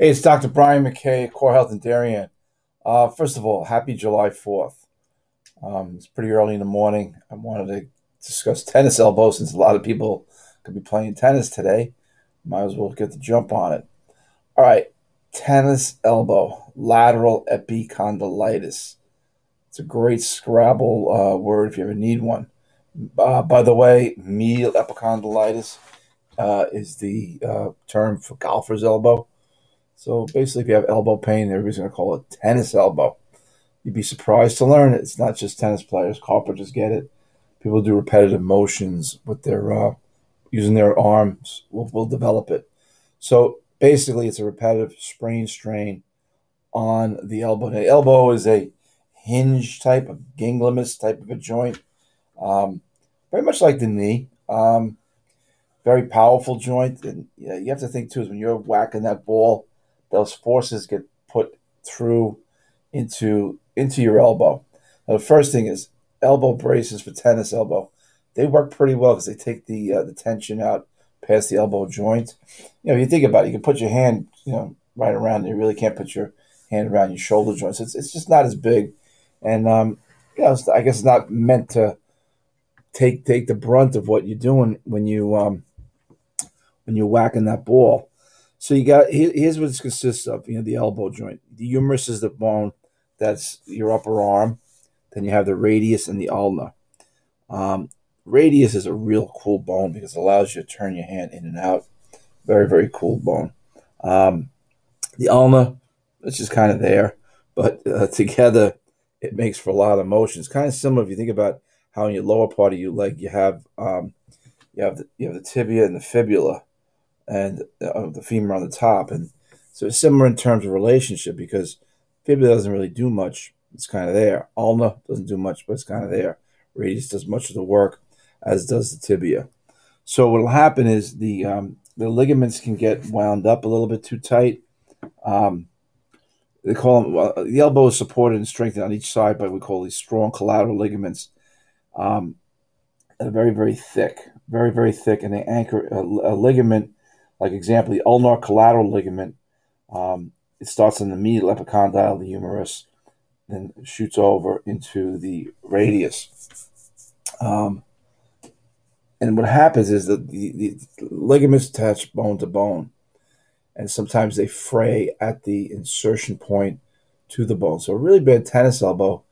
Hey, it's Dr. Brian McKay, Core Health and Darien. Uh, first of all, happy July 4th. Um, it's pretty early in the morning. I wanted to discuss tennis elbow since a lot of people could be playing tennis today. Might as well get the jump on it. All right, tennis elbow, lateral epicondylitis. It's a great Scrabble uh, word if you ever need one. Uh, by the way, medial epicondylitis uh, is the uh, term for golfer's elbow. So basically, if you have elbow pain, everybody's going to call it tennis elbow. You'd be surprised to learn it. It's not just tennis players; carpenters get it. People do repetitive motions with their uh, using their arms will, will develop it. So basically, it's a repetitive sprain strain on the elbow. The elbow is a hinge type of ginglymus type of a joint, um, very much like the knee. Um, very powerful joint, and you, know, you have to think too is when you're whacking that ball, those forces get put through into into your elbow. Now, the first thing is elbow braces for tennis elbow. They work pretty well because they take the uh, the tension out past the elbow joint. You know, if you think about it, you can put your hand, you know, right around. You really can't put your hand around your shoulder joints. It's it's just not as big, and um, you know, I guess it's not meant to take take the brunt of what you're doing when you um when you're whacking that ball. So you got here's what it consists of. You know, the elbow joint. The humerus is the bone that's your upper arm. Then you have the radius and the ulna. Um, radius is a real cool bone because it allows you to turn your hand in and out. Very, very cool bone. Um, the ulna, it's just kind of there, but uh, together it makes for a lot of motion. It's kind of similar if you think about how in your lower part of your leg you have um, you have the, you have the tibia and the fibula, and uh, the femur on the top, and so it's similar in terms of relationship because fibula doesn't really do much. It's kind of there. Ulna doesn't do much, but it's kind of there. Radius does much of the work, as does the tibia. So what will happen is the um, the ligaments can get wound up a little bit too tight. Um, they call them well, the elbow is supported and strengthened on each side by what we call these strong collateral ligaments. Um, they're very very thick, very very thick, and they anchor a, a ligament. Like example, the ulnar collateral ligament um, it starts in the medial epicondyle, of the humerus, then shoots over into the radius. Um, and what happens is that the, the, ligaments attach bone to bone, and sometimes they fray at the insertion point to the bone. So a really bad tennis elbow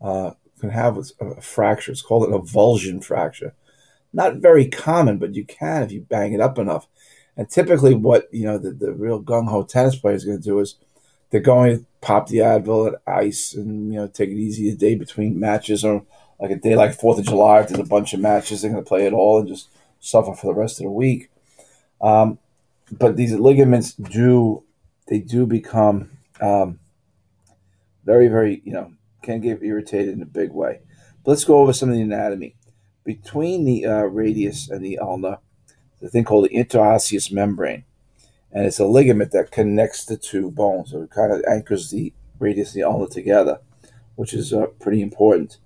uh, can have a, a fracture. It's called an avulsion fracture. Not very common, but you can if you bang it up enough. And typically, what you know the, the real gung ho tennis player is going to do is they're going to pop the Advil at ice and you know take it easy a day between matches or like a day like Fourth of July if there's a bunch of matches they're going to play it all and just suffer for the rest of the week. Um, but these ligaments do they do become um, very very you know can get irritated in a big way. But let's go over some of the anatomy between the uh, radius and the ulna the thing called the interosseous membrane. And it's a ligament that connects the two bones. So it kind of anchors the radius and the ulna together, which is uh, pretty important.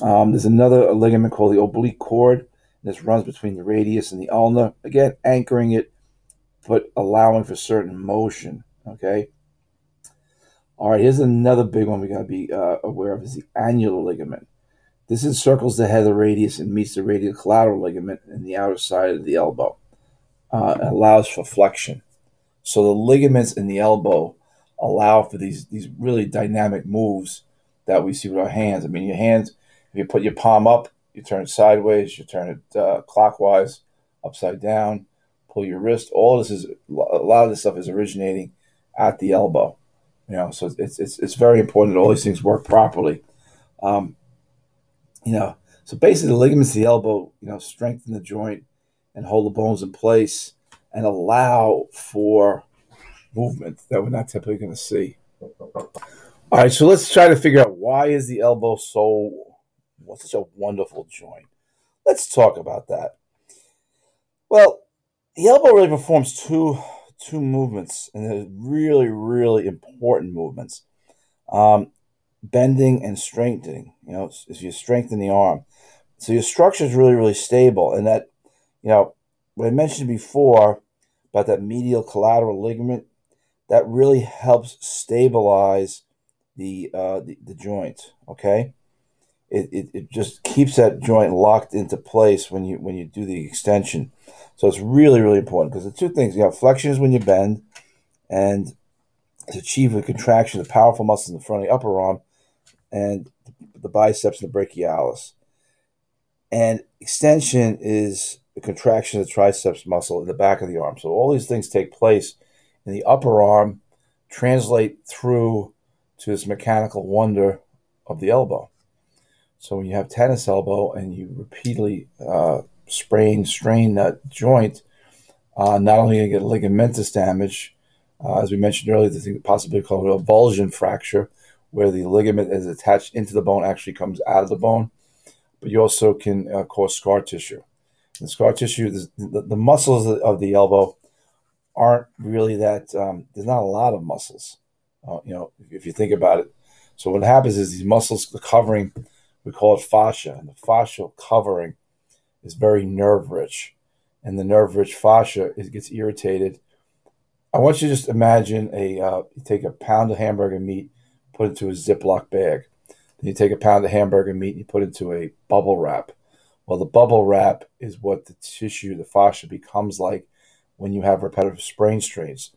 Um, there's another ligament called the oblique cord. And this runs between the radius and the ulna. Again, anchoring it, but allowing for certain motion. Okay. All right, here's another big one we got to be uh, aware of is the annular ligament. This encircles the head of the radius and meets the radial collateral ligament in the outer side of the elbow. Uh, allows for flexion. So the ligaments in the elbow allow for these these really dynamic moves that we see with our hands. I mean, your hands, if you put your palm up, you turn it sideways, you turn it uh, clockwise, upside down, pull your wrist. All this is a lot of this stuff is originating at the elbow. You know, so it's it's it's very important that all these things work properly. Um, you know, so basically the ligaments of the elbow, you know, strengthen the joint and hold the bones in place and allow for movement that we're not typically going to see. All right, so let's try to figure out why is the elbow so what's such a wonderful joint. Let's talk about that. Well, the elbow really performs two two movements, and they're really, really important movements. Um, bending and strengthening. You know, if you strengthen the arm, so your structure is really, really stable. And that, you know, what I mentioned before about that medial collateral ligament, that really helps stabilize the uh, the, the joint. Okay, it, it, it just keeps that joint locked into place when you when you do the extension. So it's really really important because the two things you have flexion is when you bend, and to achieve a contraction of the powerful muscles in the front of the upper arm, and the biceps and the brachialis. And extension is the contraction of the triceps muscle in the back of the arm. So all these things take place in the upper arm, translate through to this mechanical wonder of the elbow. So when you have tennis elbow and you repeatedly uh, sprain, strain that joint, uh, not only you get ligamentous damage, uh, as we mentioned earlier, the thing possibly called a avulsion fracture, where the ligament is attached into the bone actually comes out of the bone, but you also can uh, cause scar tissue. The scar tissue, the, the muscles of the elbow aren't really that. Um, there's not a lot of muscles, uh, you know, if you think about it. So what happens is these muscles, the covering, we call it fascia, and the fascial covering is very nerve rich, and the nerve rich fascia it gets irritated. I want you to just imagine a uh, take a pound of hamburger meat, put into a Ziploc bag. Then you take a pound of hamburger meat and you put it into a bubble wrap. Well, the bubble wrap is what the tissue, the fascia, becomes like when you have repetitive sprain strains.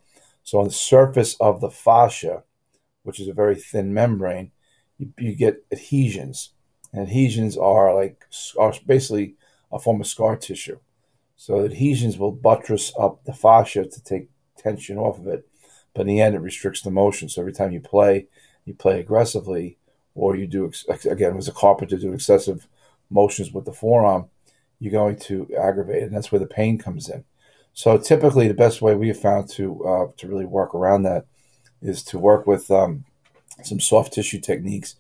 So on the surface of the fascia, which is a very thin membrane, you, you get adhesions. And adhesions are like are basically a form of scar tissue. So adhesions will buttress up the fascia to take tension off of it, but in the end, it restricts the motion. So every time you play, you play aggressively, or you do again as a carpenter do excessive motions with the forearm, you're going to aggravate, and that's where the pain comes in. So typically, the best way we have found to uh, to really work around that is to work with um, some soft tissue techniques.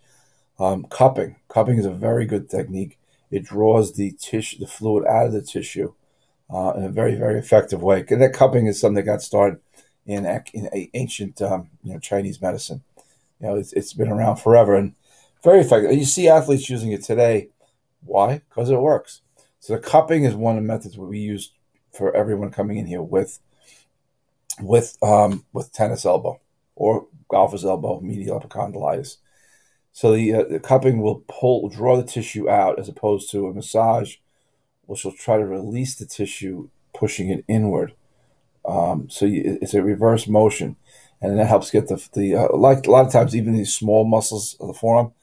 Um, cupping, cupping is a very good technique. It draws the tissue, the fluid out of the tissue uh, in a very, very effective way. And that cupping is something that got started in, in ancient, um, you know, Chinese medicine. You know, it's, it's been around forever and very effective. You see athletes using it today. Why? Because it works. So the cupping is one of the methods we use for everyone coming in here with with um, with tennis elbow or golfer's elbow, medial epicondylitis. So the, uh, the cupping will pull, draw the tissue out as opposed to a massage, which will try to release the tissue, pushing it inward. Um, so you, it's a reverse motion, and that helps get the the uh, like a lot of times even these small muscles of the forearm,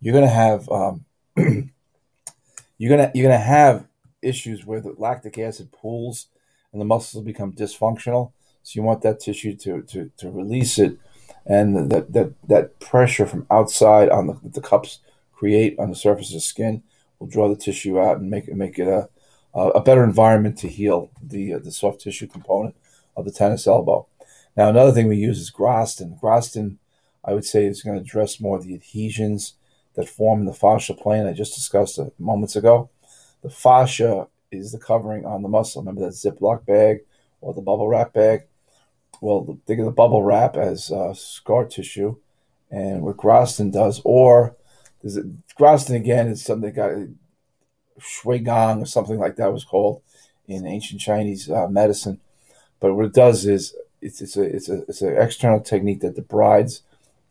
you're gonna have um, you're gonna you're gonna have issues where the lactic acid pools and the muscles become dysfunctional. So you want that tissue to to, to release it, and that that that pressure from outside on the the cups create on the surface of the skin will draw the tissue out and make it make it a a better environment to heal the uh, the soft tissue component of the tennis elbow. Now another thing we use is Graston. Graston, I would say, is going to address more the adhesions that form in the fascia plane I just discussed a moments ago. The fascia is the covering on the muscle. Remember that Ziploc bag or the bubble wrap bag? Well, think of the bubble wrap as uh, scar tissue, and what Graston does, or is it Graston again is something that got Shui Gong or something like that was called in ancient Chinese uh, medicine. But what it does is it's, it's a it's a it's an external technique that debrides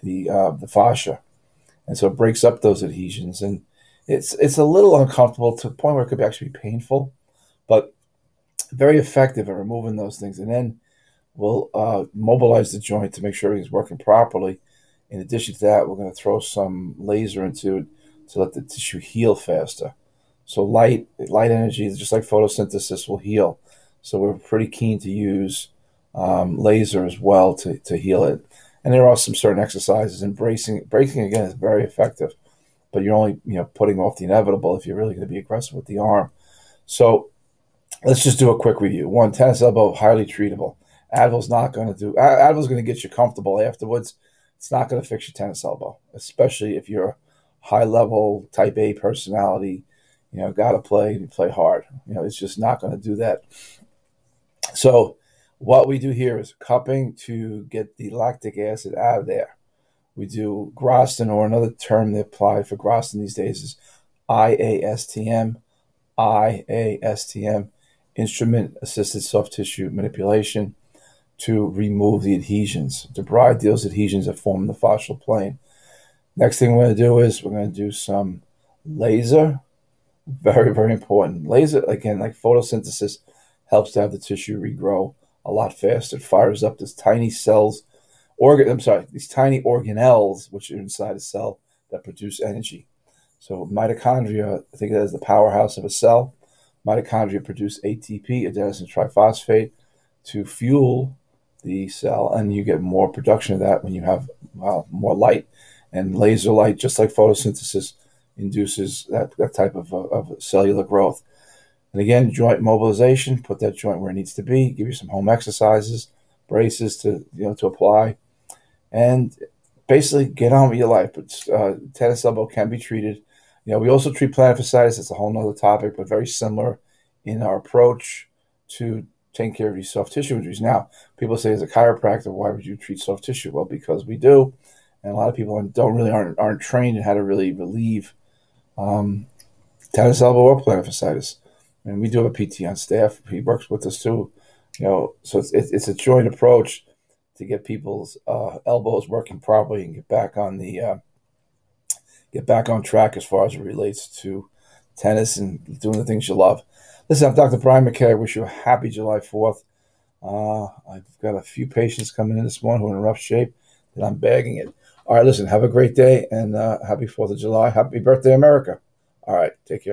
the uh, the fascia, and so it breaks up those adhesions and it's it's a little uncomfortable to the point where it could actually be painful, but very effective at removing those things. And then we'll uh, mobilize the joint to make sure everything's working properly. In addition to that, we're going to throw some laser into it to let the tissue heal faster. So light light energy, just like photosynthesis, will heal. So we're pretty keen to use um, laser as well to, to heal it. And there are some certain exercises, and bracing bracing again is very effective but you're only you know putting off the inevitable if you're really going to be aggressive with the arm. So let's just do a quick review. One, tennis elbow, highly treatable. Advil's not going to do. Advil's going to get you comfortable afterwards. It's not going to fix your tennis elbow, especially if you're a high level type A personality. You know, got to play and you play hard. You know, it's just not going to do that. So, what we do here is cupping to get the lactic acid out of there. We do Graston, or another term they apply for Graston these days is IASTM, IASTM, instrument assisted soft tissue manipulation, to remove the adhesions. Debride deals adhesions that form in the fascial plane. Next thing we're going to do is we're going to do some laser. Very, very important. Laser, again, like photosynthesis, helps to have the tissue regrow a lot faster. It fires up these tiny cells, organ. I'm sorry, these tiny organelles which are inside a cell that produce energy. So mitochondria, I think that is the powerhouse of a cell. Mitochondria produce ATP, adenosine triphosphate, to fuel the cell, and you get more production of that when you have well, more light. And laser light, just like photosynthesis, induces that, that type of, of cellular growth. And again, joint mobilization, put that joint where it needs to be, give you some home exercises, braces to you know to apply, and basically get on with your life. But uh, tennis elbow can be treated. You know, we also treat plantar fasciitis. It's a whole other topic, but very similar in our approach to taking care of these soft tissue injuries. Now, people say as a chiropractor, why would you treat soft tissue? Well, because we do, and a lot of people don't really aren't aren't trained in how to really relieve um, tennis elbow or plantar fasciitis. And we do have a PT on staff. He works with us too. You know, so it's it's a joint approach to get people's uh, elbows working properly and get back on the uh, get back on track as far as it relates to tennis and doing the things you love. Listen, I'm Dr. Brian McKay. I wish you a happy July 4th. Uh, I've got a few patients coming in this morning who are in rough shape, and I'm bagging it. All right, listen, have a great day and uh, happy 4th of July. Happy birthday, America. All right, take care.